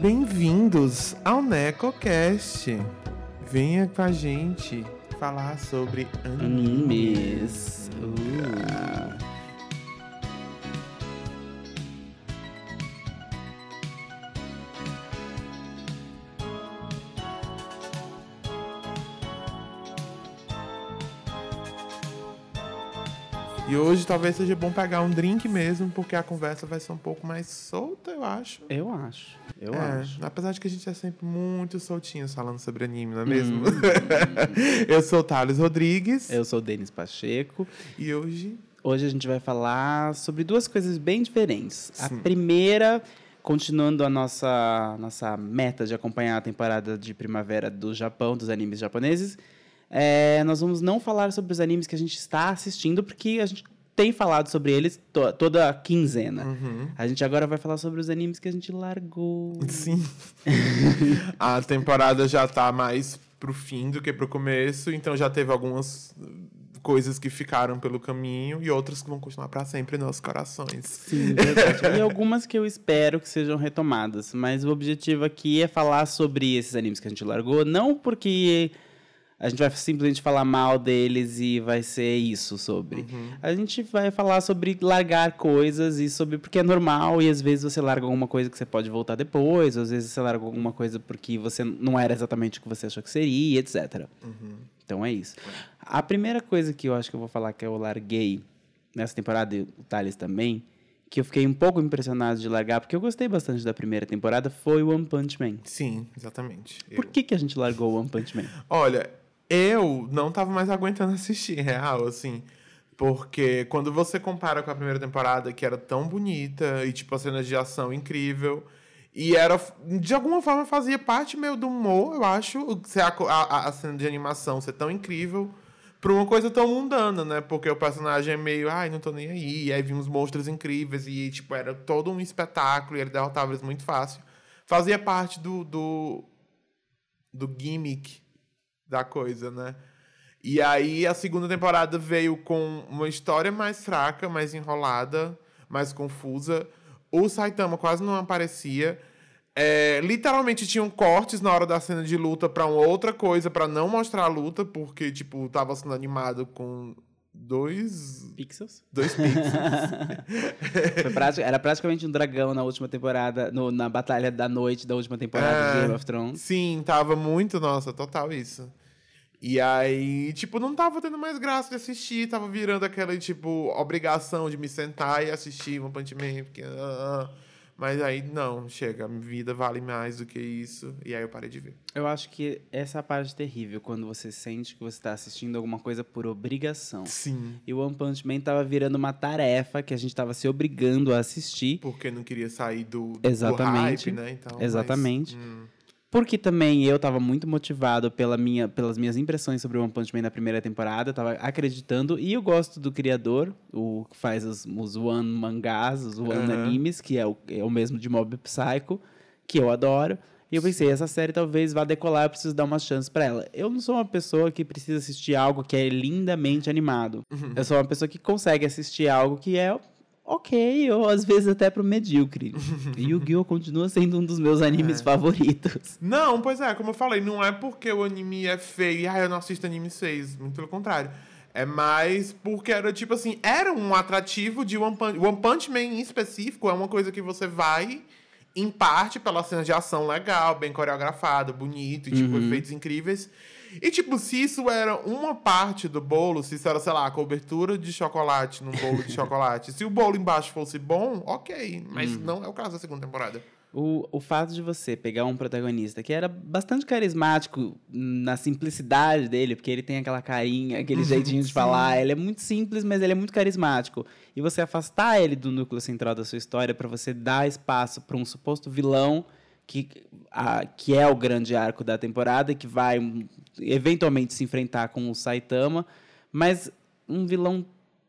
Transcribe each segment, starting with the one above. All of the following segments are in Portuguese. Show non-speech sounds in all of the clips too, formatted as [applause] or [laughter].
Bem-vindos ao NecoCast. Venha com a gente falar sobre animes. Animes. Uh. Hoje talvez seja bom pegar um drink mesmo, porque a conversa vai ser um pouco mais solta, eu acho. Eu acho. Eu é, acho. apesar de que a gente é sempre muito soltinhos falando sobre anime, não é Hum. mesmo? [laughs] eu sou o Thales Rodrigues Eu sou o Denis Pacheco. e hoje Hoje a gente vai falar sobre duas coisas bem diferentes. A Sim. primeira, continuando a nossa, nossa meta de acompanhar a temporada de primavera do Japão, dos animes japoneses, é, nós vamos não falar sobre os animes que a gente está assistindo, porque a gente tem falado sobre eles to- toda quinzena. Uhum. A gente agora vai falar sobre os animes que a gente largou. Sim. [laughs] a temporada já tá mais pro fim do que pro começo, então já teve algumas coisas que ficaram pelo caminho e outras que vão continuar pra sempre em nossos corações. Sim, verdade. e algumas que eu espero que sejam retomadas. Mas o objetivo aqui é falar sobre esses animes que a gente largou, não porque a gente vai simplesmente falar mal deles e vai ser isso sobre. A gente vai falar sobre largar coisas e sobre porque é normal e às vezes você larga alguma coisa que você pode voltar depois, ou às vezes você larga alguma coisa porque você não era exatamente o que você achou que seria, etc. Então é isso. A primeira coisa que eu acho que eu vou falar que eu larguei nessa temporada, e o Thales também, que eu fiquei um pouco impressionado de largar, porque eu gostei bastante da primeira temporada, foi o One Punch Man. Sim, exatamente. Eu- Por que, que a gente largou o One Punch Man? Olha, eu não tava mais aguentando assistir, real, assim. Porque quando você compara com a primeira temporada, que era tão bonita e, tipo, a cena de ação incrível. E era, de alguma forma, fazia parte meio do humor, eu acho, a, a, a cena de animação ser tão incrível pra uma coisa tão mundana, né? Porque o personagem é meio, ai, não tô nem aí. E aí uns monstros incríveis e, tipo, era todo um espetáculo e ele derrotava eles muito fácil. Fazia parte do, do, do gimmick da coisa, né? E aí a segunda temporada veio com uma história mais fraca, mais enrolada, mais confusa. O Saitama quase não aparecia. É, literalmente tinham cortes na hora da cena de luta pra uma outra coisa, pra não mostrar a luta, porque, tipo, tava sendo animado com dois. Pixels? Dois pixels. [laughs] Era praticamente um dragão na última temporada, no- na batalha da noite da última temporada É. de Game of Thrones. Sim, tava muito, nossa, total isso. E aí, tipo, não tava tendo mais graça de assistir, tava virando aquela, tipo, obrigação de me sentar e assistir One Punch Man, porque... ah, ah. Mas aí, não, chega, minha vida vale mais do que isso, e aí eu parei de ver. Eu acho que essa é a parte terrível, quando você sente que você está assistindo alguma coisa por obrigação. Sim. E o One Punch Man tava virando uma tarefa que a gente tava se obrigando a assistir. Porque não queria sair do, do Exatamente. hype, né? Então, mas, Exatamente. hum, Porque também eu tava muito motivado pela minha, pelas minhas impressões sobre o One Punch Man na primeira temporada, tava acreditando. E eu gosto do criador, o que faz os, os One mangás, os One Aham. animes, que é o, é o mesmo de Mob Psycho, que eu adoro. E eu pensei, essa série talvez vá decolar, eu preciso dar uma chance pra ela. Eu não sou uma pessoa que precisa assistir algo que é lindamente animado. Eu sou uma pessoa que consegue assistir algo que é ok, ou às vezes até pro medíocre. e [laughs] Yu-Gi-Oh! continua sendo um dos meus animes favoritos. Não, pois é, como eu falei, não é porque o anime é feio e ah, eu não assisto anime 6, muito pelo contrário. É mais porque era tipo assim, era um atrativo de One Punch, One Punch Man em específico, é uma coisa que você vai em parte pela cena de ação legal, bem coreografado, bonito, e tipo, efeitos incríveis. E tipo, se isso era uma parte do bolo, se isso era, sei lá, a cobertura de chocolate num bolo de [laughs] chocolate, se o bolo embaixo fosse bom, ok, mas não é o caso da segunda temporada. O, o fato de você pegar um protagonista que era bastante carismático na simplicidade dele, porque ele tem aquela carinha, aquele jeitinho de falar, ele é muito simples, mas ele é muito carismático. E você afastar ele do núcleo central da sua história para você dar espaço para um suposto vilão que, a, que é o grande arco da temporada, que vai hum, eventualmente se enfrentar com o Saitama, mas um vilão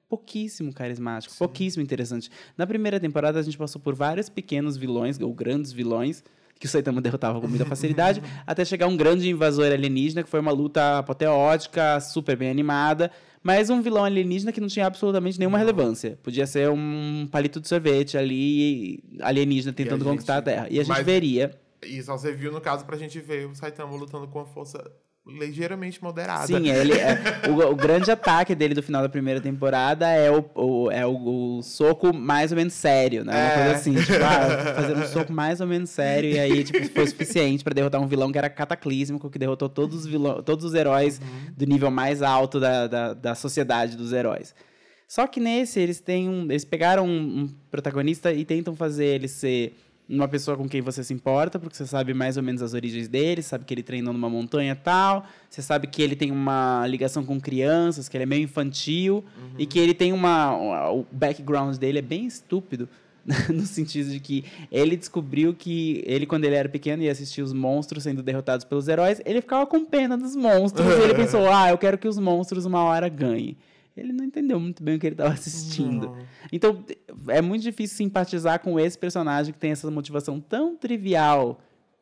pouquíssimo carismático, pouquíssimo interessante. Na primeira temporada a gente passou por vários pequenos vilões, ou grandes vilões, que o Saitama [laughs] derrotava com muita facilidade, até chegar um grande invasor alienígena, que foi uma luta apoteótica, super bem animada, mas um vilão alienígena que não tinha absolutamente nenhuma relevância. Podia ser um palito de sorvete ali, alienígena tentando gente- conquistar a Terra. E a gente mas- veria E só serviu, no caso, pra gente ver o Saitama lutando com uma força ligeiramente moderada. Sim, ele é, o, o, grande ataque dele do final da primeira temporada é o, o é o, o, soco mais ou menos sério, né? Uma é. coisa assim, tipo, ah, fazer um soco mais ou menos sério e aí, tipo, foi suficiente para derrotar um vilão que era cataclísmico, que derrotou todos os, vilão, todos os heróis uhum. do nível mais alto da, da, da sociedade dos heróis. Só que nesse, eles têm um. Eles pegaram um, um protagonista e tentam fazer ele ser uma pessoa com quem você se importa, porque você sabe mais ou menos as origens dele, sabe que ele treinou numa montanha e tal, você sabe que ele tem uma ligação com crianças, que ele é meio infantil, uhum. e que ele tem uma. O background dele é bem estúpido. [laughs] no sentido de que ele descobriu que ele, quando ele era pequeno e assistia os monstros sendo derrotados pelos heróis, ele ficava com pena dos monstros. e ele [laughs] pensou, ah, eu quero que os monstros uma hora ganhem ele não entendeu muito bem o que ele estava assistindo. Não. Então, é muito difícil simpatizar com esse personagem que tem essa motivação tão trivial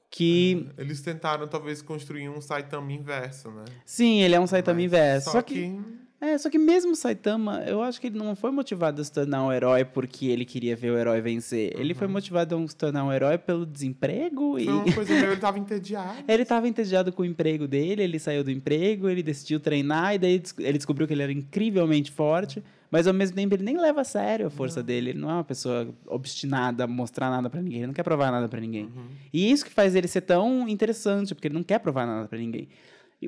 que... É, eles tentaram, talvez, construir um Saitama inverso, né? Sim, ele é um Saitama Mas inverso. Só, só que... que é, só que mesmo Saitama, eu acho que ele não foi motivado a se tornar um herói porque ele queria ver o herói vencer. Uhum. Ele foi motivado a se tornar um herói pelo desemprego e... Uma coisa meio, ele estava [laughs] entediado. ele estava entediado com o emprego dele, ele saiu do emprego, ele decidiu treinar e daí ele descobriu que ele era incrivelmente forte, mas ao mesmo tempo ele nem leva a sério a força uhum. dele. Ele não é uma pessoa obstinada a mostrar nada para ninguém, ele não quer provar nada para ninguém. Uhum. E isso que faz ele ser tão interessante, porque ele não quer provar nada para ninguém.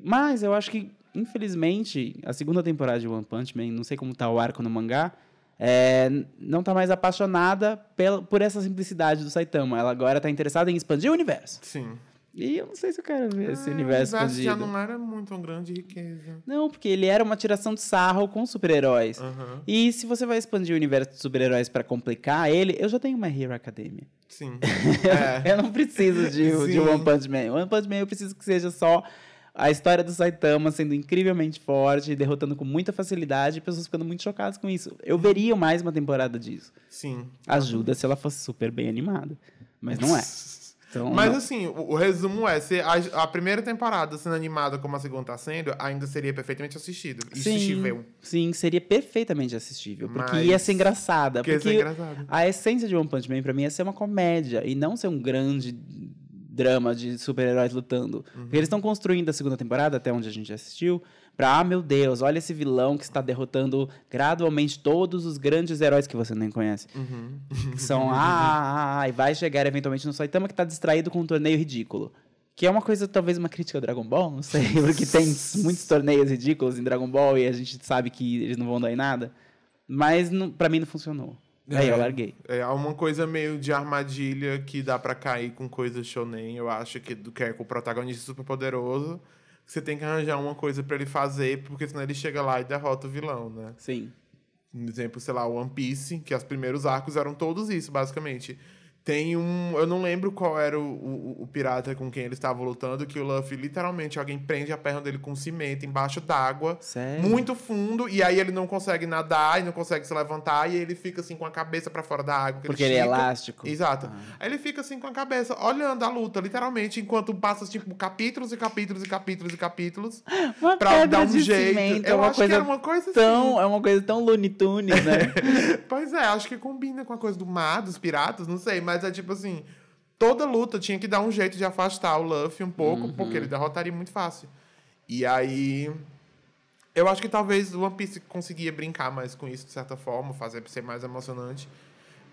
Mas eu acho que infelizmente, a segunda temporada de One Punch Man, não sei como tá o arco no mangá, é, não tá mais apaixonada pel, por essa simplicidade do Saitama. Ela agora tá interessada em expandir o universo. Sim. E eu não sei se eu quero ver ah, esse universo expandido. já não era muito uma grande riqueza. Não, porque ele era uma tiração de sarro com super-heróis. Uhum. E se você vai expandir o universo de super-heróis para complicar ele, eu já tenho uma Hero Academia. Sim. [laughs] É. eu não preciso de, de One Punch Man. One Punch Man eu preciso que seja só a história do Saitama sendo incrivelmente forte, derrotando com muita facilidade e pessoas ficando muito chocadas com isso. Eu veria mais uma temporada disso. Sim. Ajuda se ela fosse super bem animada. Mas não é. [laughs] Então, Mas não. assim, o, o, resumo é: se a, a, primeira temporada sendo animada como a segunda está sendo, ainda seria perfeitamente assistível. Sim, assistível. sim, seria perfeitamente assistível. Porque Mas... ia ser engraçada. Porque, porque ser a essência de One Punch Man pra mim é ser uma comédia e não ser um grande drama de super-heróis lutando. Uhum. Porque eles estão construindo a segunda temporada, até onde a gente assistiu, pra, ah, meu Deus, olha esse vilão que está derrotando gradualmente todos os grandes heróis que você nem conhece. Uhum. Que são, ah, [laughs] ah, ah, e vai chegar eventualmente no Saitama que está distraído com um torneio ridículo. Que é uma coisa, talvez uma crítica ao Dragon Ball, não sei, [laughs] porque tem muitos torneios ridículos em Dragon Ball e a gente sabe que eles não vão dar em nada. Mas para mim não funcionou. Aí eu é, larguei. É uma coisa meio de armadilha que dá para cair com coisas shonen. Eu acho que que é com o protagonista super poderoso, você tem que arranjar uma coisa para ele fazer, porque senão ele chega lá e derrota o vilão, né? Sim. Por exemplo, sei lá, One Piece, que os primeiros arcos eram todos isso, basicamente. Tem um. Eu não lembro qual era o, o, o, pirata com quem ele estava lutando, que o Luffy literalmente alguém prende a perna dele com cimento embaixo d'água. Muito fundo, e aí ele não consegue nadar e não consegue se levantar, e ele fica assim com a cabeça para fora da água. Porque ele, ele é elástico. Exato. Ah. Aí ele fica assim com a cabeça, olhando a luta, literalmente, enquanto passa, tipo, capítulos e capítulos e capítulos e capítulos. [laughs] Uma pra dar um jeito. Cimento, é eu acho que era uma coisa tão, assim. É uma coisa tão Looney Tunes, né? [laughs] pois é, acho que combina com a coisa do mar, dos piratas, não sei, mas mas é tipo assim, toda luta tinha que dar um jeito de afastar o Luffy um pouco, uhum. porque ele derrotaria muito fácil. E aí eu acho que talvez o One Piece conseguia brincar mais com isso de certa forma, fazer ser mais emocionante.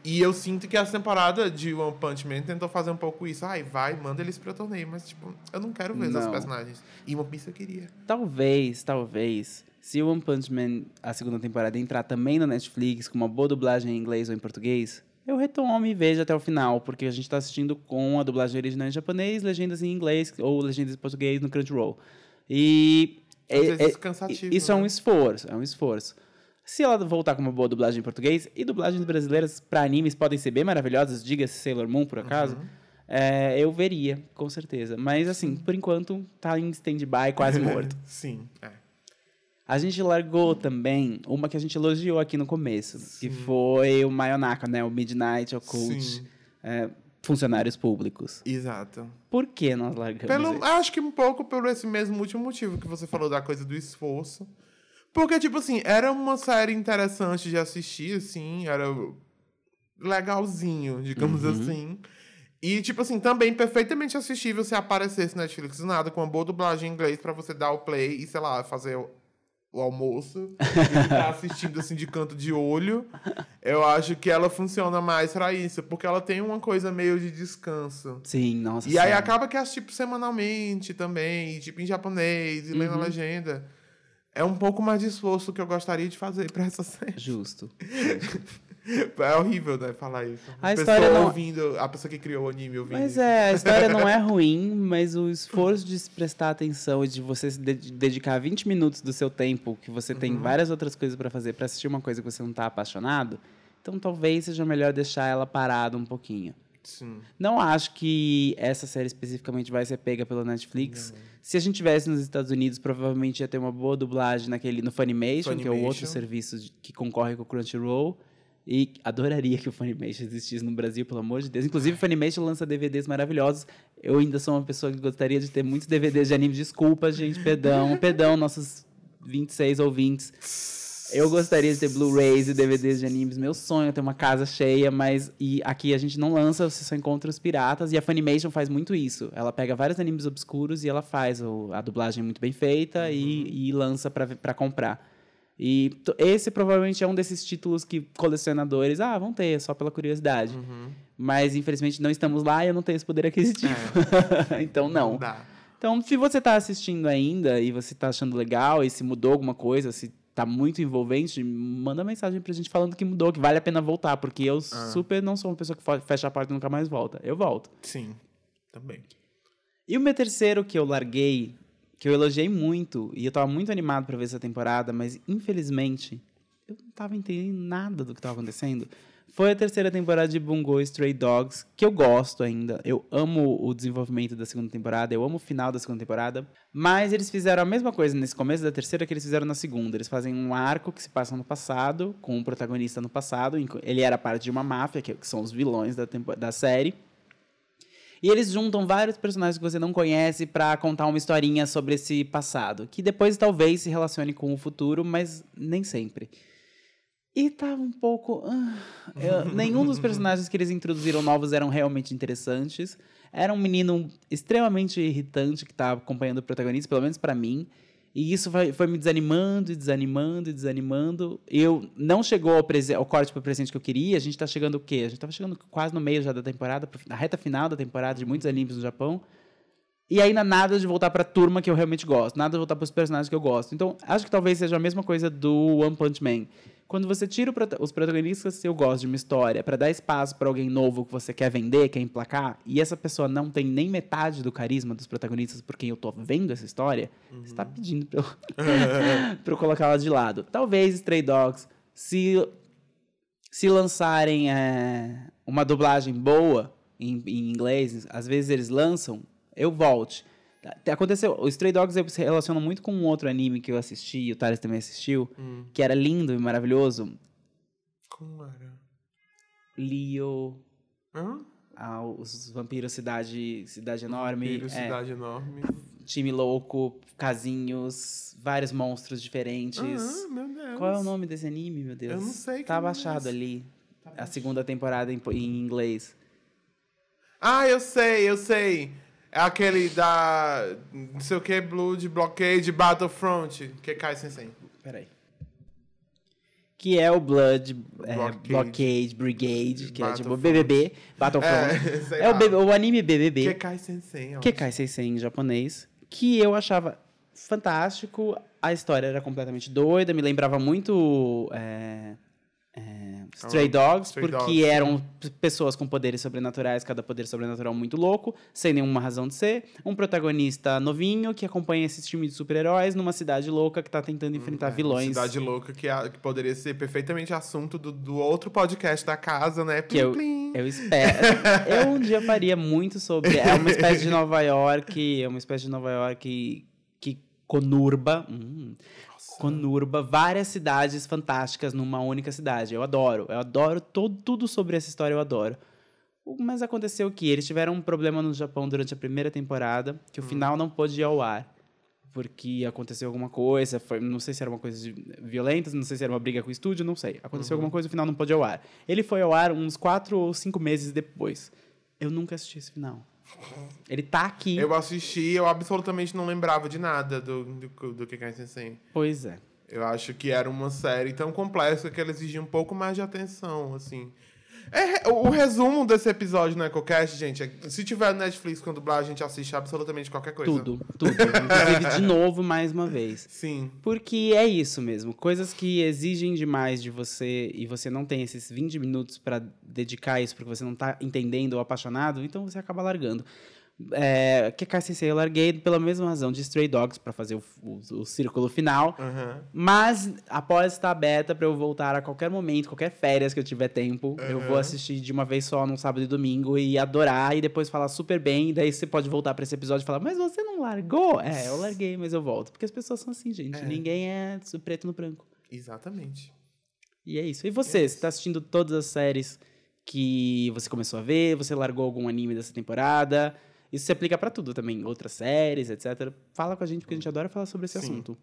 E eu sinto que essa temporada de One Punch Man tentou fazer um pouco isso. Ai, vai, manda eles pro torneio. Mas, tipo, eu não quero ver esses personagens. E One Piece eu queria. Talvez, talvez. Se o One Punch Man, a segunda temporada, entrar também no Netflix, com uma boa dublagem em inglês ou em português, eu retomo e vejo até o final, porque a gente está assistindo com a dublagem original em japonês, legendas em inglês ou legendas em português no Crunchyroll. E é, é, isso né? é um né? esforço, é um esforço. Se ela voltar com uma boa dublagem em português, e dublagens brasileiras para animes podem ser bem maravilhosas, diga-se Sailor Moon, por acaso, uhum. é, eu veria, com certeza. Mas, assim, por enquanto, tá em stand-by, quase [laughs] morto. Sim, é. A gente largou também uma que a gente elogiou aqui no começo, Sim. que foi o Mayonaka, né? O Midnight Occult. É, funcionários públicos. Exato. Por que nós largamos? Pelo, acho que um pouco por esse mesmo último motivo que você falou da coisa do esforço. Porque, tipo assim, era uma série interessante de assistir, assim, era legalzinho, digamos uhum. assim. E, tipo assim, também perfeitamente assistível se aparecesse na Netflix do nada com uma boa dublagem em inglês pra você dar o play e, sei lá, fazer o, almoço e ficar [laughs] assistindo assim de canto de olho. Eu acho que ela funciona mais pra isso, porque ela tem uma coisa meio de descanso. Sim, nossa. E aí acaba que é tipo semanalmente também, tipo em japonês, e lendo a Uhum. legenda. É um pouco mais de esforço que eu gostaria de fazer pra essa série. Justo. [laughs] [laughs] É horrível, né, falar isso. A pessoa história não- ouvindo, a pessoa que criou o anime ouvindo Mas é, a história [laughs] não é ruim, mas o esforço de se prestar atenção e de você se de- dedicar 20 minutos do seu tempo, que você tem Uhum. várias outras coisas pra fazer, pra assistir uma coisa que você não tá apaixonado, então talvez seja melhor deixar ela parada um pouquinho. Sim. Não acho que essa série especificamente vai ser pega pela Netflix. Se a gente tivesse nos Estados Unidos, provavelmente ia ter uma boa dublagem naquele no Funimation, que é o outro Funimation. serviço que concorre com o Crunchyroll. E adoraria que o Funimation existisse no Brasil, pelo amor de Deus. Inclusive, o Funimation lança DVDs maravilhosos. Eu ainda sou uma pessoa que gostaria de ter muitos DVDs de anime. Desculpa, gente, perdão. Perdão, nossos 26 ouvintes. Eu gostaria de ter Blu-rays e DVDs de animes. Meu sonho é ter uma casa cheia, mas e aqui a gente não lança, você só encontra os piratas. E a Funimation faz muito isso. Ela pega vários animes obscuros e ela faz o- a dublagem muito bem feita e, e lança pra comprar. E esse provavelmente é um desses títulos que colecionadores, ah, vão ter, só pela curiosidade. Uhum. Mas infelizmente não estamos lá e eu não tenho esse poder aquisitivo. [laughs] então não. dá. Então, se você está assistindo ainda e você está achando legal e se mudou alguma coisa, se tá muito envolvente, manda mensagem pra gente falando que mudou, que vale a pena voltar, porque eu super não sou uma pessoa que fecha a porta e nunca mais volta. Eu volto. Sim, também. E o meu terceiro que eu larguei, que eu elogiei muito, e eu tava muito animado pra ver essa temporada, mas infelizmente eu não tava entendendo nada do que tava acontecendo. Foi a terceira temporada de Bungo Stray Dogs, que eu gosto ainda. Eu amo o desenvolvimento da segunda temporada, eu amo o final da segunda temporada. Mas eles fizeram a mesma coisa nesse começo da terceira que eles fizeram na segunda. Eles fazem um arco que se passa no passado, com o protagonista no passado. Ele era parte de uma máfia, que que são os vilões da, da série. E eles juntam vários personagens que você não conhece pra contar uma historinha sobre esse passado, que depois talvez se relacione com o futuro, mas nem sempre. E tava um pouco. ah, eu- [laughs] nenhum dos personagens que eles introduziram novos eram realmente interessantes. Era um menino extremamente irritante que tava acompanhando o protagonista, pelo menos pra mim. E isso foi, foi me desanimando e desanimando e desanimando. Eu não chegou ao, ao corte para o presente que eu queria. A gente tá chegando o quê? A gente tava chegando quase no meio já da temporada, na reta final da temporada de muitos animes no Japão. E ainda nada de voltar pra turma que eu realmente gosto, nada de voltar pros personagens que eu gosto. Então, acho que talvez seja a mesma coisa do One Punch Man. Quando você tira os protagonistas eu gosto de uma história pra dar espaço pra alguém novo que você quer vender, quer emplacar, e essa pessoa não tem nem metade do carisma dos protagonistas por quem eu tô vendo essa história, você tá pedindo pra eu, [laughs] pra eu colocar ela de lado. Talvez Stray Dogs, se, se lançarem é, uma dublagem boa em, em inglês, às vezes eles lançam, eu volte. Aconteceu, o Stray Dogs eu se relaciona muito com um outro anime que eu assisti, e o Thales também assistiu, Hum. que era lindo e maravilhoso. Como era? Leo, Hã? ah, os vampiros cidade, cidade enorme, Vampiro, é, cidade enorme. time louco, casinhos, vários monstros diferentes. Ah, meu Deus. Qual é o nome desse anime, meu Deus? Eu não sei Tá é baixado esse. ali. A segunda temporada em, em inglês. Ah, eu sei, eu sei. É aquele da. Não sei o que, Blood Blockade Battlefront. Que cai sem sem. Peraí. Que é o Blood é, Blockade. Blockade. Brigade, que é tipo. BBB, Battlefront. É, [laughs] É, o. BB o anime Que BBB, sem. ó. Kekai Sensei em japonês, que eu achava fantástico. A história era completamente doida, me lembrava muito é, é, Stray Dogs, Stray porque Dogs, eram pessoas com poderes sobrenaturais, cada poder sobrenatural muito louco, sem nenhuma razão de ser. Um protagonista novinho que acompanha esse time de super-heróis numa cidade louca que tá tentando enfrentar É, vilões. Cidade louca que, a- que poderia ser perfeitamente assunto do, do outro podcast da casa, né? Que eu, Plim, plim. eu espero. [laughs] eu um dia faria muito sobre. É uma espécie de Nova York. É uma espécie de Nova York que conurba. hum, conurba várias cidades fantásticas numa única cidade. Eu adoro. Eu adoro todo, tudo sobre essa história, eu adoro. Mas aconteceu que eles tiveram um problema no Japão durante a primeira temporada, que o final não pôde ir ao ar. Porque aconteceu alguma coisa, foi, não sei se era uma coisa violenta, não sei se era uma briga com o estúdio, não sei. Aconteceu alguma coisa, o final não pôde ir ao ar. Ele foi ao ar uns quatro ou cinco meses depois. Eu nunca assisti esse final. Ele tá aqui. Eu assisti, eu absolutamente não lembrava de nada do, do, do Kekai Sensei. Pois é. Eu acho que era uma série tão complexa que ela exigia um pouco mais de atenção, assim. É, o resumo desse episódio no EcoCast, gente, é, se tiver no Netflix com dublagem, a gente assiste absolutamente qualquer coisa. Tudo, tudo. Inclusive, de novo, mais uma vez. Sim. Porque é isso mesmo. Coisas que exigem demais de você e você não tem esses 20 minutos para dedicar isso porque você não tá entendendo ou apaixonado, então você acaba largando. É, que KCC eu larguei pela mesma razão de Stray Dogs para fazer o, o, o, círculo final. Uhum. Mas após estar aberta para eu voltar a qualquer momento, qualquer férias que eu tiver tempo, uhum. eu vou assistir de uma vez só no sábado e domingo e adorar e depois falar super bem. E daí você pode voltar para esse episódio e falar: Mas você não largou? É, eu larguei, mas eu volto. Porque as pessoas são assim, gente. É. Ninguém é preto no branco. Exatamente. E é isso. E você? É você tá assistindo todas as séries que você começou a ver? Você largou algum anime dessa temporada? Isso se aplica para tudo também, outras séries, etc. Fala com a gente, porque a gente adora falar sobre esse Sim. assunto.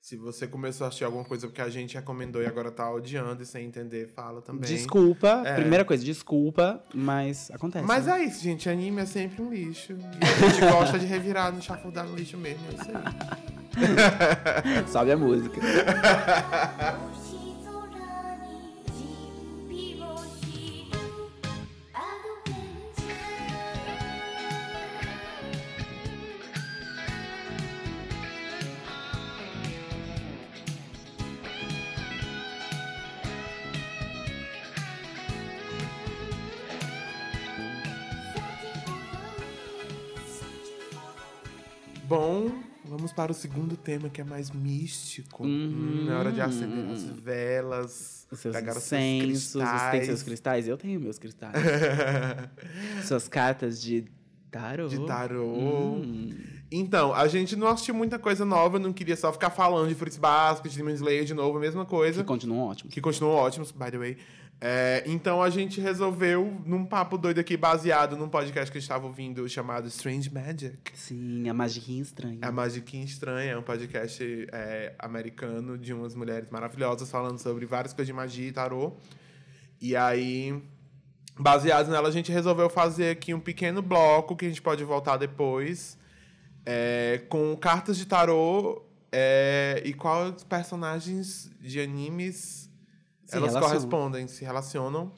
Se você começou a assistir alguma coisa porque a gente recomendou e agora tá odiando e sem entender, fala também. Desculpa. É. Primeira coisa, desculpa, mas acontece. Mas né? é isso, gente. Anime é sempre um lixo. E a gente gosta de revirar no chafurdar no lixo mesmo. É isso aí. [laughs] Sobe a música. [laughs] para o segundo tema que é mais místico. Uhum. Na hora de acender as velas, os seus pegar incensos, os seus cristais. Tem seus cristais? Eu tenho meus cristais. [laughs] Suas cartas de tarô. De tarô. Hum. Então, a gente não assistiu muita coisa nova, não queria só ficar falando de Fruits Basket, de Demon Slayer de novo, a mesma coisa. Que continuam ótimos. Que continuam ótimos, by the way. É, então a gente resolveu, num papo doido aqui, baseado num podcast que a gente estava ouvindo chamado Strange Magic. Sim, a Magiquinha Estranha. A Magiquinha Estranha é um podcast é, americano de umas mulheres maravilhosas falando sobre várias coisas de magia e tarô. E aí, baseado nela, a gente resolveu fazer aqui um pequeno bloco que a gente pode voltar depois, é, com cartas de tarô é, e quais personagens de animes se Elas relacionam. correspondem, se relacionam.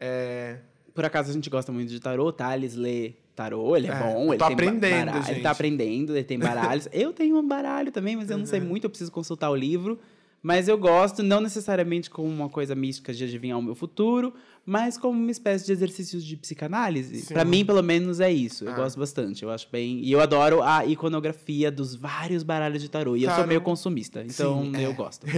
É... Por acaso a gente gosta muito de tarô, Thales lê tarô, ele é, é bom. Ele tô aprendendo, gente. Ele tá aprendendo, ele tem baralhos. eu tenho um baralho também, mas eu não sei uhum. muito, eu preciso consultar o livro. Mas eu gosto, não necessariamente como uma coisa mística de adivinhar o meu futuro, mas como uma espécie de exercícios de psicanálise. Para mim, pelo menos, é isso. Eu ah. gosto bastante. Eu acho bem. E eu adoro a iconografia dos vários baralhos de tarô. E tarô. eu sou meio consumista, então Sim, eu é. gosto. [laughs]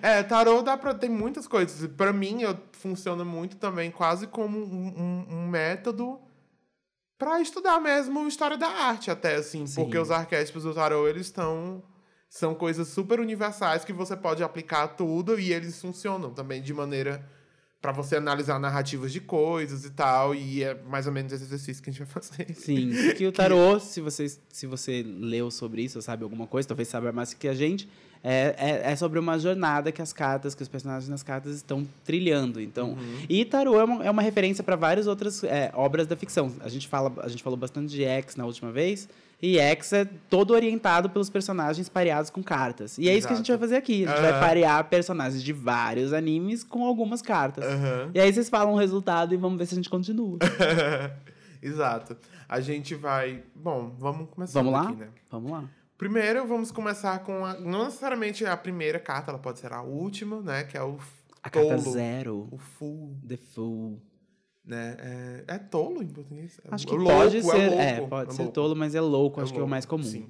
É, tarô dá pra. Tem muitas coisas. Para mim, eu, funciona muito também quase como um, um, um método para estudar mesmo história da arte, até assim. Sim. Porque os arquétipos do tarô, eles estão são coisas super universais que você pode aplicar a tudo e eles funcionam também de maneira para você analisar narrativas de coisas e tal, e é mais ou menos esse exercício que a gente vai fazer. Sim, porque [laughs] o tarô, se você, se você leu sobre isso, ou sabe alguma coisa, talvez saiba mais que a gente, é, é, é, sobre uma jornada que as cartas, que os personagens nas cartas estão trilhando. Então, uhum. e tarô é uma, é uma referência para várias outras é, obras da ficção. A gente fala, a gente falou bastante de X na última vez. E X é todo orientado pelos personagens pareados com cartas. E é Exato. isso que a gente vai fazer aqui. A gente uhum. vai parear personagens de vários animes com algumas cartas. Uhum. E aí vocês falam o resultado e vamos ver se a gente continua. [laughs] Exato. A gente vai. Bom, vamos começar vamos lá? aqui, né? Vamos lá. Primeiro, vamos começar com a, não necessariamente a primeira carta, ela pode ser a última, né? Que é o a tolo, carta zero. O full. The full. Né? É, é tolo em português? Acho que louco, pode é ser, é, louco, é pode é ser tolo, mas é louco, acho louco, que é o mais comum. Sim.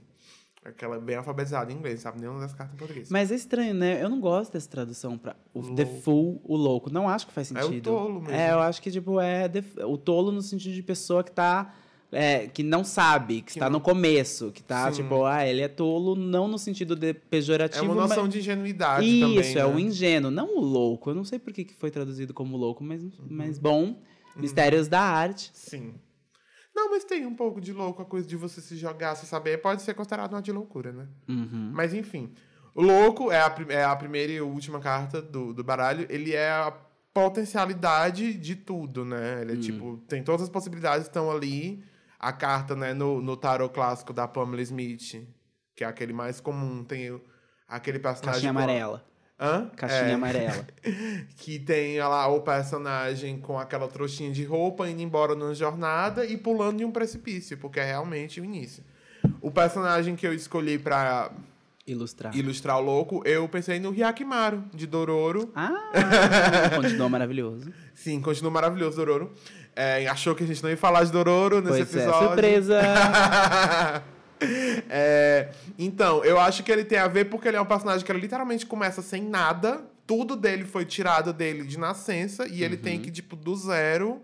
Aquela bem alfabetizada em inglês, sabe nenhuma das cartas em português. Mas é estranho, né? Eu não gosto dessa tradução para o louco. the fool, o louco. Não acho que faz sentido. É o tolo mesmo. É, eu acho que tipo é the, o tolo no sentido de pessoa que tá é, que não sabe, que, que está no começo, que está tipo, ah, ele é tolo, não no sentido de pejorativo. É uma noção mas... de ingenuidade Isso, também. Isso, é né? o ingênuo, não o louco. Eu não sei por que foi traduzido como louco, mas, uhum. mas bom. Uhum. Mistérios da arte. Sim. Não, mas tem um pouco de louco a coisa de você se jogar, se saber. Pode ser considerado uma de loucura, né? Uhum. Mas enfim. O louco é a, é a primeira e última carta do, do baralho. Ele é a, potencialidade de tudo, né? Ele é tipo, tem todas as possibilidades estão ali. A carta, né, no, no tarot clássico da Pamela Smith, que é aquele mais comum, tem aquele personagem. Caixinha amarela. Hã? Caixinha É. amarela. [laughs] que tem lá o personagem com aquela trouxinha de roupa indo embora numa jornada e pulando de um precipício, porque é realmente o início. O personagem que eu escolhi pra Ilustrar. ilustrar o louco, eu pensei no Hyakimaru, de Dororo. Ah, [laughs] continua maravilhoso. Sim, continua maravilhoso, Dororo. É, achou que a gente não ia falar de Dororo nesse Pois é, episódio. surpresa! [laughs] [laughs] É, então, eu acho que ele tem a ver porque ele é um personagem que ele literalmente começa sem nada. Tudo dele foi tirado dele de nascença e ele Uhum. tem que, tipo, do zero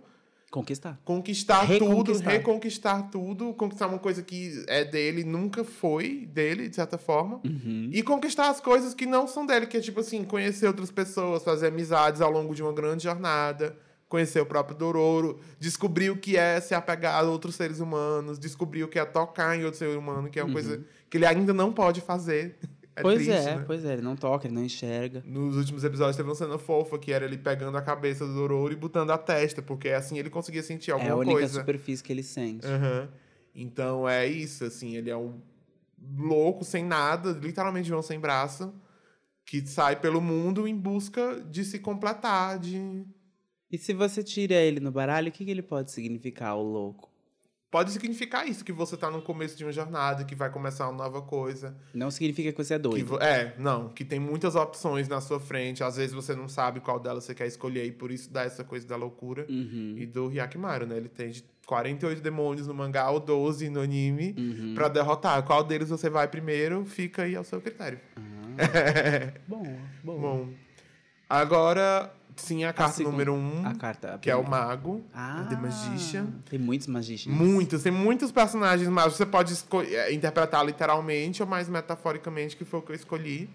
Conquistar. conquistar tudo, Reconquistar. reconquistar tudo, conquistar uma coisa que é dele, nunca foi dele, de certa forma. Uhum. E conquistar as coisas que não são dele, que é tipo assim, conhecer outras pessoas, fazer amizades ao longo de uma grande jornada, conhecer o próprio Dororo, descobrir o que é se apegar a outros seres humanos, descobrir o que é tocar em outro ser humano, que é uma coisa que ele ainda não pode fazer. [laughs] É Uhum. pois triste, é, né? pois é, ele não toca, ele não enxerga. Nos últimos episódios teve uma cena fofa que era ele pegando a cabeça do Dororo e botando a testa, porque assim ele conseguia sentir alguma é a única coisa. superfície que ele sente. Aham. Então é isso, assim, ele é um louco sem nada, literalmente João sem braço, que sai pelo mundo em busca de se completar, de. E se você tira ele no baralho, o que, que ele pode significar, o louco? Pode significar isso, que você tá no começo de uma jornada, que vai começar uma nova coisa. Não significa que você é Que doido. vo- é, não, que tem muitas opções na sua frente. Às vezes você não sabe qual delas você quer escolher, e por isso dá essa coisa da loucura. Uhum. E do Hyakimaru, né? Ele tem de 48 demônios no mangá ou 12 no anime Uhum. pra derrotar. Qual deles você vai primeiro, fica aí ao seu critério. [laughs] Bom, bom. Bom, agora sim a carta segunda- número 1, um, A carta. a que é o mago, Ah, The Magician. Tem muitos magicians. Muitos, tem muitos personagens magos. Você pode eh, interpretar literalmente ou mais metaforicamente, que foi o que eu escolhi.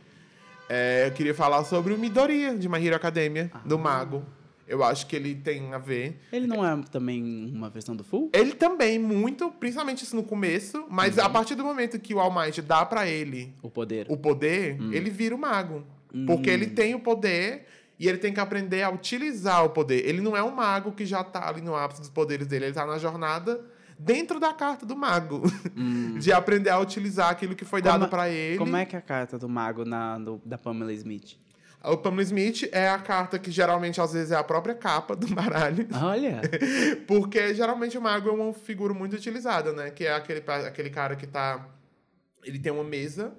É, eu queria falar sobre o Midoriya, de My Hero Academia, Ah. do mago. Eu acho que ele tem a ver. Ele não é também uma versão do Full? Ele também, muito, principalmente isso no começo, mas Uhum. a partir do momento que o All Might dá pra ele O poder. o poder, Hum. ele vira o mago. Porque ele tem o poder e ele tem que aprender a utilizar o poder. Ele não é um mago que já tá ali no ápice dos poderes dele, ele tá na jornada dentro da carta do mago. [laughs] De aprender a utilizar aquilo que foi Como dado é- pra ele. Como é que é a carta do mago na, do- da Pamela Smith? O Pamela Smith é a carta que geralmente às vezes é a própria capa do baralho. Olha! [laughs] Porque geralmente o mago é uma figura muito utilizada, né? Que é aquele, aquele cara que tá. Ele tem uma mesa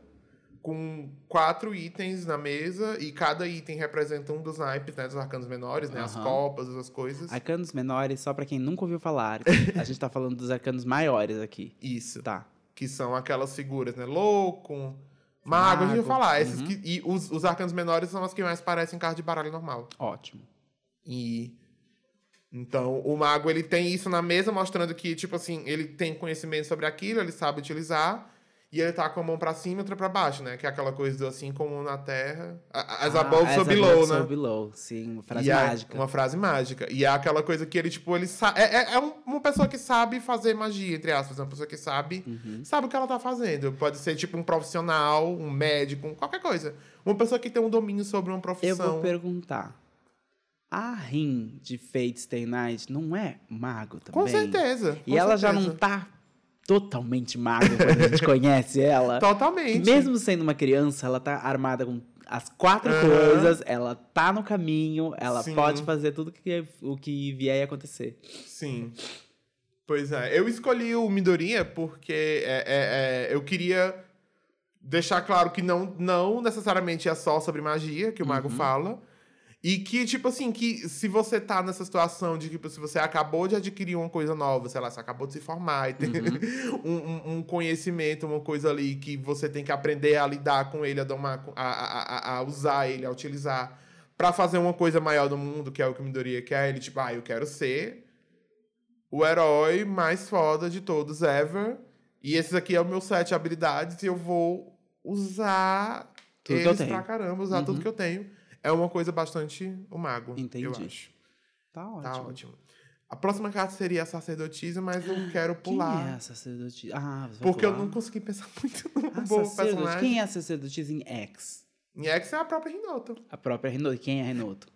com quatro itens na mesa e cada item representa um dos naipes, né? Dos arcanos menores, né? As Aham. copas, as coisas. Arcanos menores, só pra quem nunca ouviu falar. [laughs] A gente tá falando dos arcanos maiores aqui. Isso. Tá. Que são aquelas figuras, né? Louco, mago, a gente vai Mago, falar. Esses uhum. que, e os, os arcanos menores são as que mais parecem carta de baralho normal. Ótimo. E então, o mago ele tem isso na mesa mostrando que tipo assim, ele tem conhecimento sobre aquilo, ele sabe utilizar e ele tá com a mão pra cima e outra pra baixo, né? Que é aquela coisa do assim como na terra, as Ah, above so above below, so né? below. Sim, uma frase E é mágica. Uma frase mágica. E é aquela coisa que ele, tipo, ele sabe. É, é, é um- uma pessoa que sabe fazer magia, entre aspas. É uma pessoa que sabe, Uhum. sabe o que ela tá fazendo. Pode ser, tipo, um profissional, um médico, qualquer coisa. Uma pessoa que tem um domínio sobre uma Eu profissão. vou perguntar. A Rin de Fate Stay Night não é mago também? Com certeza. E com ela já certeza. não tá totalmente maga quando a gente [laughs] conhece ela. Totalmente. Mesmo sendo uma criança, ela tá armada com as quatro Aham. coisas, ela tá no caminho, ela Sim. pode fazer tudo que, o que vier acontecer. Sim. Pois é. Eu escolhi o Midoriya porque é, é, é, eu queria deixar claro que não, não necessariamente é só sobre magia que o mago fala. E que, tipo assim, que se você tá nessa situação de que tipo, se você acabou de adquirir uma coisa nova, sei lá, você acabou de se formar e tem [laughs] um, um- um conhecimento, uma coisa ali que você tem que aprender a lidar com ele, a, domar, a, a, a- usar ele, a utilizar pra fazer uma coisa maior do mundo, que é o que o Midoriya quer. Ele, tipo, ah, eu quero ser o herói mais foda de todos ever. E esses aqui é o meu set de habilidades e eu vou usar Tudo que eu eles tenho. pra caramba, usar tudo Uhum. que eu tenho. É uma coisa bastante o mago, Entendi. eu acho. Tá ótimo. Tá ótimo. A próxima carta seria a sacerdotisa, mas eu quero Quem pular. é a sacerdotisa? Ah, você Porque eu pular. não consegui pensar [laughs] muito num A bom sacerdotisa. personagem. Quem é a sacerdotisa em X? Em X é a própria Rinoto. A própria Renoto. Quem é?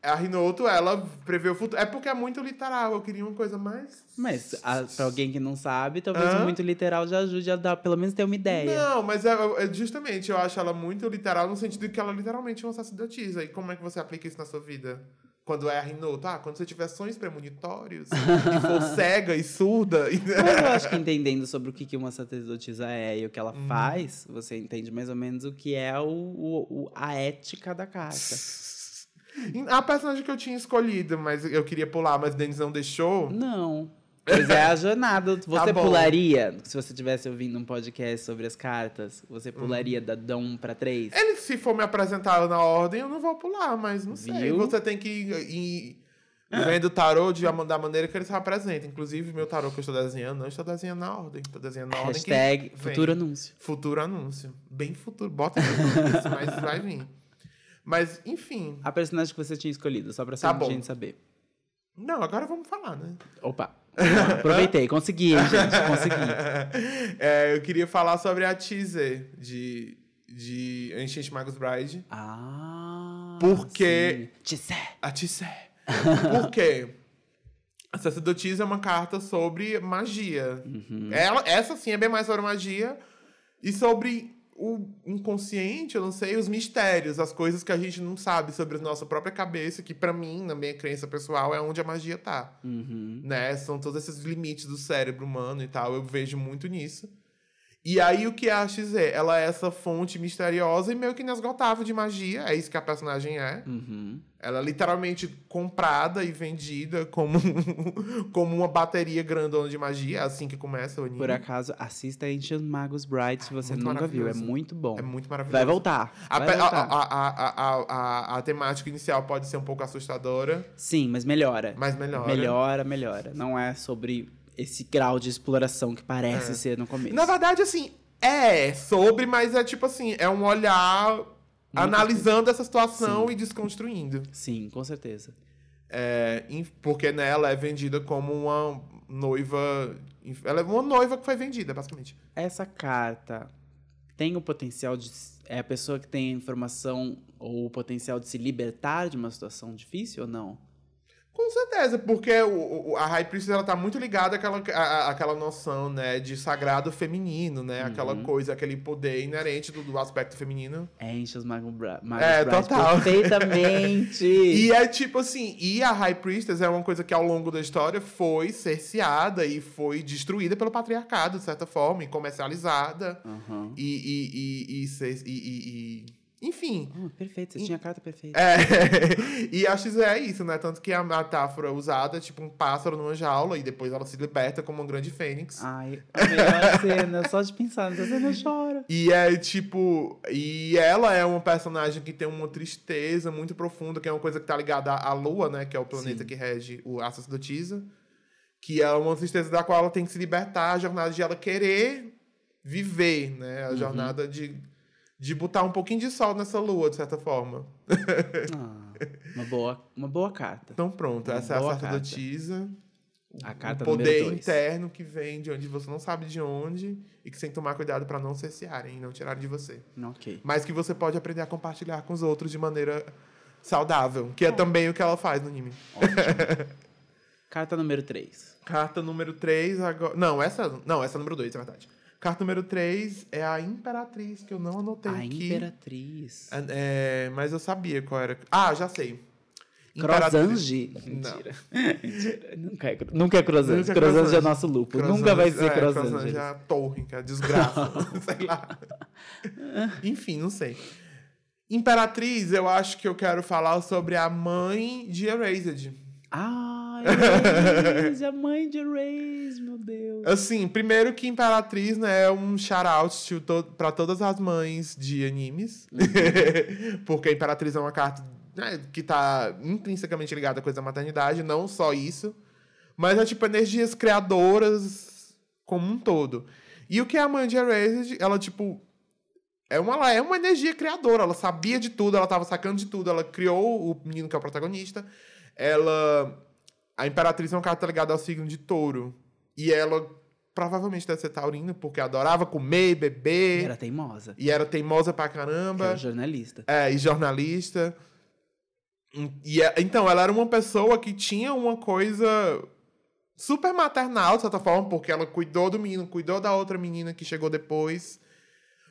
A Rinoto, ela prevê o futuro. É porque é muito literal. Eu queria uma coisa mais. Mas a, pra alguém que não sabe, talvez Hã? muito literal já ajude a dar, pelo menos ter uma ideia. Não, mas é, é justamente, eu acho ela muito literal no sentido de que ela literalmente é uma sacerdotisa. E como é que você aplica isso na sua vida? Quando é a Rinoto? Ah, quando você tiver sonhos premonitórios [laughs] e for cega e surda. e- Mas eu acho que entendendo sobre o que uma sacerdotisa é e o que ela Uhum. faz, você entende mais ou menos o que é o, o- a ética da carta. [laughs] A personagem que eu tinha escolhido, mas eu queria pular, mas o Denis não deixou. Não. Pois é a jornada. Você Tá pularia, se você estivesse ouvindo um podcast sobre as cartas, você Hum. pularia da, da 1 pra 3? Ele, se for me apresentar na ordem, eu não vou pular, mas não sei. Viu? Você tem que ir, ir vendo o tarô de, da maneira que ele se apresenta. Inclusive, meu tarô que eu estou desenhando, não estou desenhando na ordem. Estou desenhando na ordem Hashtag futuro anúncio. Futuro anúncio. Bem futuro. Bota isso, [laughs] mas vai vir. Mas, enfim. A personagem que você tinha escolhido, só pra Tá a gente saber. Não, agora vamos falar, né? Opa. Aproveitei, consegui, gente. Consegui. [laughs] É, eu queria falar sobre a teaser de, de Ancient Magus Bride. Ah. Porque- sim. Tissé. A teaser. Por quê? A sacerdotisa é uma carta sobre magia. Ela, essa sim é bem mais sobre magia e sobre o inconsciente, eu não sei, os mistérios, as coisas que a gente não sabe sobre a nossa própria cabeça, que pra mim, na minha crença pessoal, é onde a magia tá. Uhum. né? São todos esses limites do cérebro humano e tal. Eu vejo muito nisso. E aí, o que é a XZ? Ela é essa fonte misteriosa e meio que inesgotável de magia. É isso que a personagem é. Uhum. Ela é literalmente comprada e vendida como, [laughs] como uma bateria grandona de magia. É assim que começa o anime. Por acaso, assista Ancient Magus Bride se você Muito nunca viu. É muito bom. É muito maravilhoso. Vai voltar. A, vai voltar. a, a, a, a temática inicial pode ser um pouco assustadora, Sim, mas melhora. mas melhora. Melhora, melhora. Não é sobre esse grau de exploração que parece É. ser no começo. Na verdade, assim, é sobre, mas é tipo assim, é um olhar analisando essa situação e desconstruindo. Sim, com certeza. É, porque nela é vendida como uma noiva. Ela é uma noiva que foi vendida, basicamente. Essa carta tem o potencial de. É a pessoa que tem a informação ou o potencial de se libertar de uma situação difícil ou não? Com certeza, porque o, o- a High Priestess ela tá muito ligada àquela, à- àquela noção, né, de sagrado feminino, né? Aquela Uhum. coisa, aquele poder inerente do, do aspecto feminino. É enche os Magus É, total. perfeitamente. [laughs] E é tipo assim, e a High Priestess é uma coisa que ao longo da história foi cerceada e foi destruída pelo patriarcado, de certa forma, e comercializada. Aham. E, e, e- e- e- enfim. Ah, perfeito, você E- tinha a carta perfeita. É, [laughs] e a X é isso, né? Tanto que a metáfora usada é tipo um pássaro numa jaula e depois ela se liberta como uma grande fênix. Ai, a melhor [laughs] cena, só de pensar nessa cena eu choro. E é tipo. E ela é uma personagem que tem uma tristeza muito profunda, que é uma coisa que tá ligada à à Lua, né? Que é o planeta Sim. que rege o, a sacerdotisa. Que é uma tristeza da qual ela tem que se libertar, a jornada de ela querer viver, né? A Uhum. jornada de, de botar um pouquinho de sol nessa lua, de certa forma. Ah, uma, boa, uma boa carta. Então pronto, Uma essa é a boa sacerdotisa. A o carta poder número dois. interno que vem de onde você não sabe de onde e que você tem que tomar cuidado para não cercearem e não tirarem de você. Ok. Mas que você pode aprender a compartilhar com os outros de maneira saudável, que é também o que ela faz no anime. [laughs] Carta número 3. Carta número 3 agora. Não, essa. Não, essa é número 2, é verdade. Carta número 3 é a Imperatriz, que eu não anotei A aqui. Imperatriz. É, mas eu sabia qual era. Ah, já sei. Crosange? Mentira. [laughs] Mentira. Nunca é, nunca é Crosange. É Crosange é Crosange. nosso lupo. Crosange- Nunca vai ser é, Crosange. é a torre, que é a desgraça. [laughs] [laughs] sei lá. Enfim, não sei. Imperatriz, eu acho que eu quero falar sobre a mãe de Erased. Ah, Erase, a mãe de Erase, meu Deus. Assim, primeiro que Imperatriz, né, é um shout-out to pra todas as mães de animes. [laughs] Porque a Imperatriz é uma carta né, que tá intrinsecamente ligada à coisa da maternidade, não só isso. Mas é tipo energias criadoras como um todo. E o que é a mãe de Erased, ela, tipo, é uma, ela é uma energia criadora. Ela sabia de tudo, ela tava sacando de tudo. Ela criou o menino que é o protagonista. Ela. A Imperatriz é uma carta ligada ao signo de touro. E ela provavelmente deve ser taurina, porque adorava comer, beber. Era teimosa. E era teimosa pra caramba. Era jornalista. É, e jornalista. E, é- então, ela era uma pessoa que tinha uma coisa super maternal, de certa forma, porque ela cuidou do menino, cuidou da outra menina que chegou depois.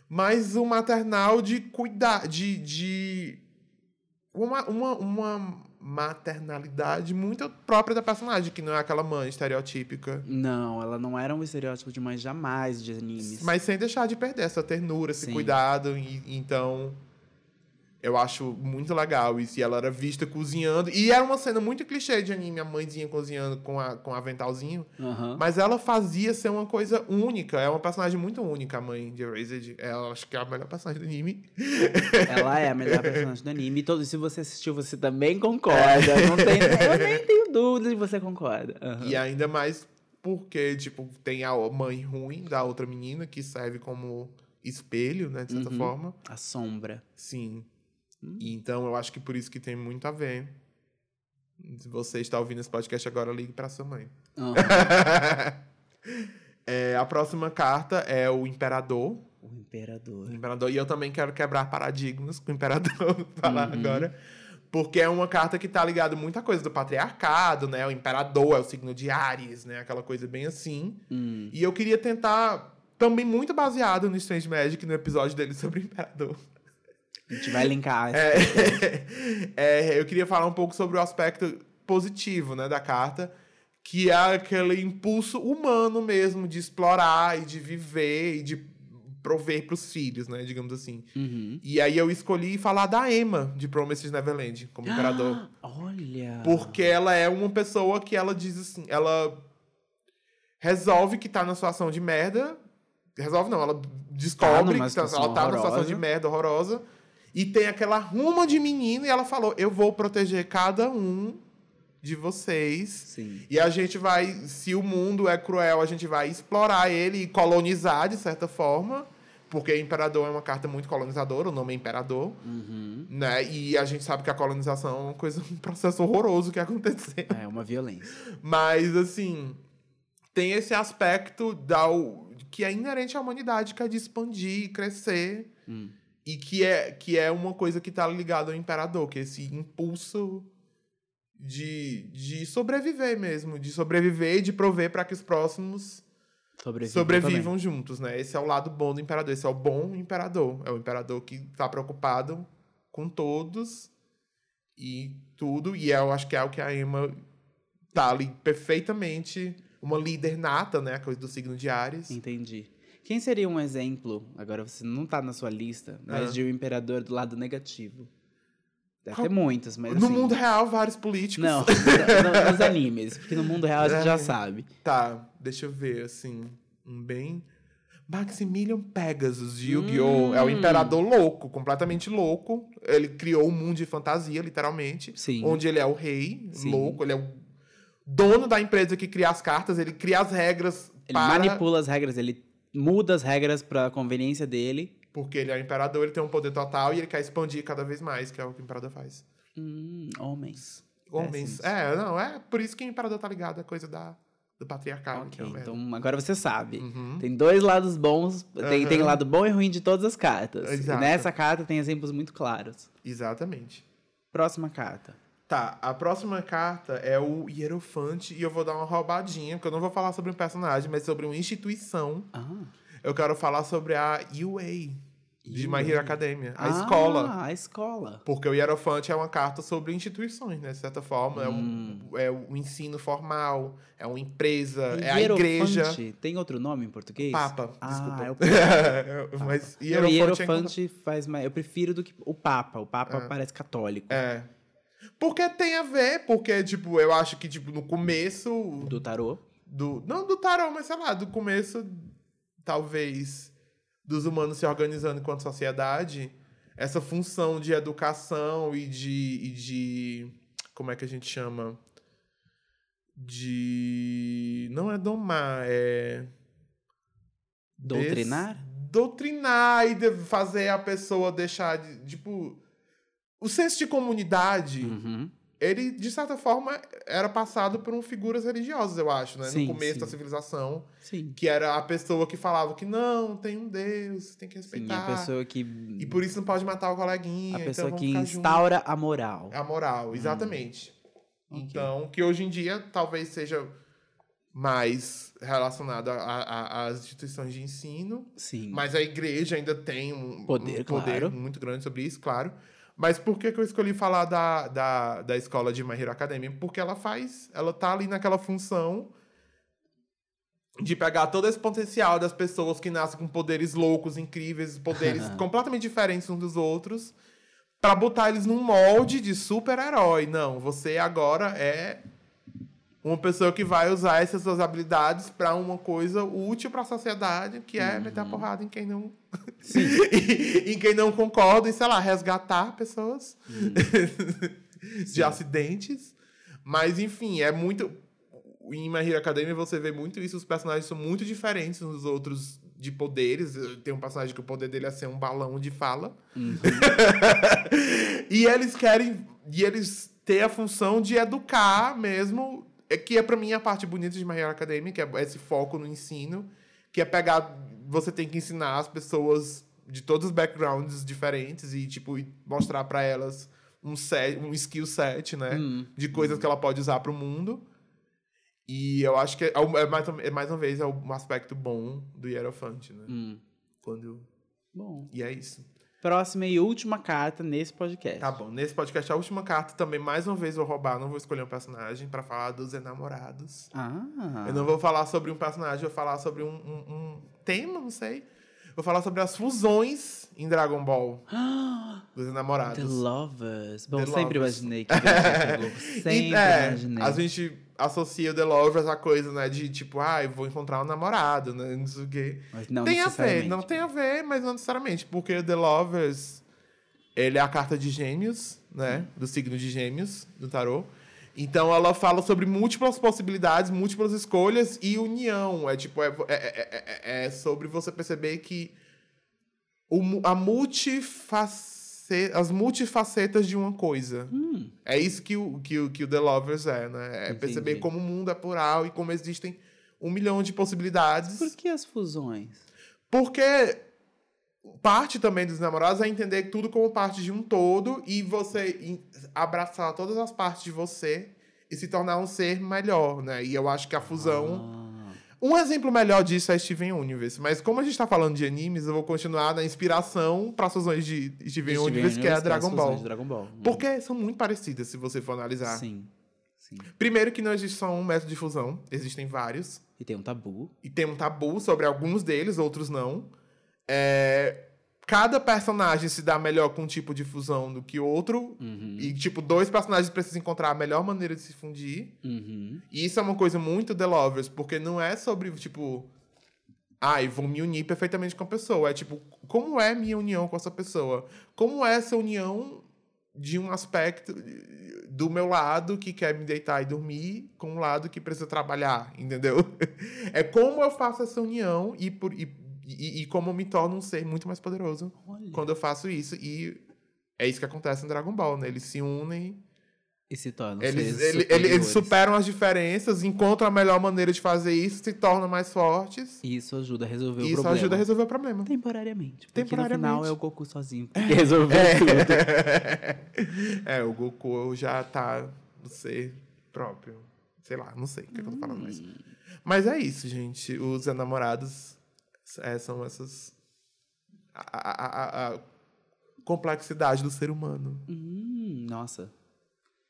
Mas o maternal de cuidar, de. de uma, uma, uma maternalidade muito própria da personagem, que não é aquela mãe estereotípica. Não, ela não era um estereótipo de mãe jamais de animes. Mas sem deixar de perder essa ternura, esse Sim. cuidado. E, então, eu acho muito legal isso. E ela era vista cozinhando. E era uma cena muito clichê de anime, a mãezinha cozinhando com, a, com aventalzinho. Aham. Mas ela fazia ser uma coisa única. É uma personagem muito única, a mãe de Erased. Ela acho que é a melhor personagem do anime. [laughs] Ela é a melhor personagem do anime. Todo, se você assistiu, você também concorda. Não tem, eu nem tenho dúvida de você concorda. Aham. E ainda mais porque, tipo, tem a mãe ruim da outra menina que serve como espelho, né? De certa Uhum. forma. A sombra. Sim. Hum. E Então, eu acho que por isso que tem muito a ver. Se você está ouvindo esse podcast agora, ligue para sua mãe. Aham. [laughs] É, a próxima carta é o Imperador. O imperador. O Imperador. E eu também quero quebrar paradigmas com o Imperador, [laughs] falar Uhum. agora. Porque é uma carta que tá ligada a muita coisa do patriarcado, né? O Imperador é o signo de Ares, né? Aquela coisa bem assim. Hum. E eu queria tentar, também muito baseado no Strange Magic, no episódio dele sobre o Imperador. A gente vai linkar. É, [laughs] é, eu queria falar um pouco sobre o aspecto positivo né, da carta, que é aquele impulso humano mesmo de explorar e de viver e de prover para os filhos, né, digamos assim. Uhum. E aí eu escolhi falar da Emma de Promises Neverland como imperador. Olha. Porque ela é uma pessoa que ela diz assim, ela resolve que tá numa situação de merda. Resolve não, ela descobre numa que tá, ela tá numa situação de merda horrorosa. E tem aquela ruma de menino e ela falou: Eu vou proteger cada um de vocês. Sim. E a gente vai, se o mundo é cruel, a gente vai explorar ele e colonizar de certa forma. Porque Imperador é uma carta muito colonizadora, o nome é Imperador, Uhum. né? E a gente sabe que a colonização é uma coisa, [laughs] um processo horroroso que aconteceu. É uma violência. Mas, assim, tem esse aspecto da, que é inerente à humanidade, que é de expandir, crescer. Hum. E que é, que é uma coisa que tá ligada ao imperador, que é esse impulso de, de sobreviver mesmo. De sobreviver e de prover para que os próximos Sobrevivam. sobrevivam juntos, né? Esse é o lado bom do imperador. Esse é o bom imperador. É o imperador que tá preocupado com todos e tudo. E eu acho que é o que a Emma tá ali perfeitamente. Uma líder nata, né? A coisa do signo de Ares. Entendi. Quem seria um exemplo, agora você não tá na sua lista, mas Ah. de um imperador do lado negativo? Deve Qual- ter muitos, mas no assim... mundo real, vários políticos. Não, [laughs] no- nos animes, porque no mundo real a gente já É. sabe. Tá, deixa eu ver, assim. Um bem. Maximilian Pegasus, de Yu-Gi-Oh! É o Hum. imperador louco, completamente louco. Ele criou um mundo de fantasia, literalmente. Sim. Onde ele é o rei, Sim. louco. Ele é o dono da empresa que cria as cartas. Ele cria as regras Ele para... manipula as regras, ele muda as regras pra conveniência dele. Porque ele é o imperador, ele tem um poder total e ele quer expandir cada vez mais, que é o que o imperador faz. Hum, homens. Homens. Péssimos. É, não, é por isso que o imperador tá ligado à coisa da, do patriarcado. que Ok, é então agora você sabe. Uhum. Tem dois lados bons, tem, tem Aham. lado bom e ruim de todas as cartas. Exato. E nessa carta tem exemplos muito claros. Exatamente. Próxima carta. Tá, a próxima carta é o Hierofante e eu vou dar uma roubadinha, porque eu não vou falar sobre um personagem, mas sobre uma instituição. Ah, Eu quero falar sobre a UA, de My Hero. Academia, a Ah, escola. a escola. Porque o Hierofante é uma carta sobre instituições, né? De certa forma, é, Hum. um, é o ensino formal, é uma empresa, E é a igreja. hierofante Tem outro nome em português? Papa, Ah, desculpa. é o [laughs] Mas Não, Hierofante, hierofante faz mais. Eu prefiro do que o Papa. O Papa Ah. parece católico. é. Porque tem a ver, porque, tipo, eu acho que, tipo, no começo Do tarô. do. Não do tarô, mas sei lá, do começo, talvez, dos humanos se organizando enquanto sociedade, essa função de educação e de. E de como é que a gente chama? De. Não é domar, é. Doutrinar? Des- doutrinar e de- fazer a pessoa deixar de. Tipo. O senso de comunidade Uhum. ele, de certa forma, era passado por um figuras religiosas, eu acho, né? Sim, no começo sim. da civilização. Sim. Que era a pessoa que falava que não, tem um Deus, tem que Sim, respeitar. a pessoa que. E por isso não pode matar o coleguinha. a então pessoa vamos que ficar junto. instaura a moral. A moral, exatamente. Ok. Então, que hoje em dia talvez seja mais relacionado às instituições de ensino, Sim. mas a igreja ainda tem um Poder, um poder claro. muito grande sobre isso, claro. Mas por que, que eu escolhi falar da, da, da escola de My Hero Academia? Porque ela faz, ela tá ali naquela função de pegar todo esse potencial das pessoas que nascem com poderes loucos, incríveis, poderes [laughs] completamente diferentes uns dos outros, pra botar eles num molde de super-herói. Não, você agora é uma pessoa que vai usar essas suas habilidades pra uma coisa útil pra sociedade, que é meter a porrada em quem não [laughs] em quem não concorda e, sei lá, resgatar pessoas [laughs] de acidentes. Mas, enfim, é muito. Em My Hero Academia você vê muito isso, os personagens são muito diferentes uns dos outros de poderes. Tem um personagem que o poder dele é ser um balão de fala. [laughs] e eles querem. E eles têm a função de educar mesmo. É Que é pra mim a parte bonita de My Hero Academia, que é esse foco no ensino. Que é pegar. Você tem que ensinar as pessoas de todos os backgrounds diferentes e, tipo, e mostrar pra elas um, set, um skill set, né? Hum. De coisas que ela pode usar pro mundo. E eu acho que é, é mais, é mais uma vez é um aspecto bom do Hierofante, né? Hum. Quando... Bom. E é isso. Próxima e última carta nesse podcast. Tá bom. Nesse podcast, a última carta também, mais uma vez, vou roubar. Não vou escolher um personagem pra falar dos enamorados. Ah. Eu não vou falar sobre um personagem, vou falar sobre um, um- um tema, não sei. Vou falar sobre as fusões em Dragon Ball [gasps] dos enamorados. The Lovers. Bom, The sempre Lovers. imaginei que. [laughs] Sempre E, é, imaginei. a gente associa o The Lovers a coisa, né? De tipo, ah, eu vou encontrar um namorado, né? Não sei o quê. Mas não tem a ver, não tem a ver, mas não necessariamente. Porque o The Lovers, ele é a carta de gêmeos, né? Do signo de gêmeos, do tarô. Então ela fala sobre múltiplas possibilidades, múltiplas escolhas e união. É tipo, é, é, é- é- é sobre você perceber que o a multiface, as multifacetas de uma coisa. Hum, É isso que o, que o, que o The Lovers é, né? É perceber Entendi. como o mundo é plural e como existem um milhão de possibilidades. por que as fusões? Porque parte também dos namorados é entender tudo como parte de um todo e você abraçar todas as partes de você e se tornar um ser melhor, né? E eu acho que a fusão. Um exemplo melhor disso é Steven Universe. Mas como a gente tá falando de animes, eu vou continuar na inspiração para as fusões de Steven, Steven Universe, que é a Universe, Dragon Ball. de Dragon Ball. Hum, Porque são muito parecidas, se você for analisar. Sim, sim. Primeiro que não existe só um método de fusão, existem vários. E tem um tabu. E tem um tabu sobre alguns deles, outros não. É, Cada personagem se dá melhor com um tipo de fusão do que outro. Uhum. E, tipo, dois personagens precisam encontrar a melhor maneira de se fundir. Uhum. E isso é uma coisa muito The Lovers, porque não é sobre, tipo... Ai, vou me unir perfeitamente com a pessoa. É tipo, como é minha união com essa pessoa? Como é essa união de um aspecto do meu lado que quer me deitar e dormir com um lado que precisa trabalhar, entendeu? [laughs] É como eu faço essa união e, por, e, e, e como eu me torno um ser muito mais poderoso Olha. quando eu faço isso. E é isso que acontece no Dragon Ball, né? Eles se unem E se tornam eles, seres ele- ele- superiores. eles superam as diferenças, encontram a melhor maneira de fazer isso, se tornam mais fortes. E isso ajuda a resolver o E isso problema. ajuda a resolver o problema. Temporariamente. Porque Temporariamente. no final é o Goku sozinho que resolveu tudo. [laughs] é, o Goku já tá no ser próprio. Sei lá, não sei o que, é que eu tô falando mais. Hum. Mas é isso, gente. Os enamorados é, são essas. A, a- a- complexidade do ser humano. Hum, nossa.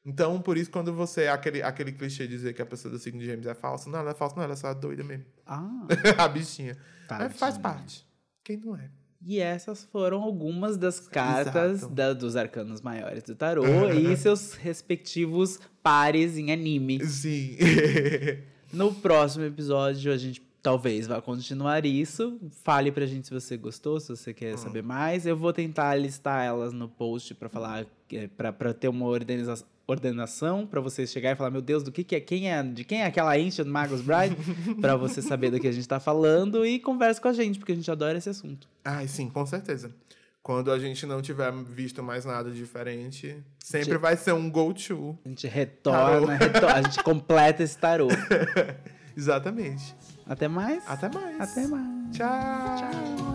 Então, por isso, quando você. Aquele, aquele clichê de dizer que a pessoa do signo de Gêmeos é falsa, não, ela é falsa, não, ela é só doida mesmo. Ah, [laughs] a bichinha. Mas faz parte. Quem não é? E essas foram algumas das cartas da- dos arcanos maiores do tarô e [laughs] seus respectivos pares em anime. Sim. No próximo episódio, a gente talvez vá continuar isso. Fale pra gente se você gostou, se você quer saber mais. Eu vou tentar listar elas no post pra falar, é, pra pra ter uma organiza- ordenação, pra você chegar e falar, meu Deus, do que, que é, quem é, de quem é aquela Ancient Magus Bride, pra você saber do que a gente tá falando e converse com a gente, porque a gente adora esse assunto. Ai, sim, com certeza. Quando a gente não tiver visto mais nada diferente, sempre Gente- vai ser um go-to. A gente retorna, retorna, a gente completa esse tarô. [laughs] Exatamente. Até mais. Até mais. Até mais. Tchau. Tchau.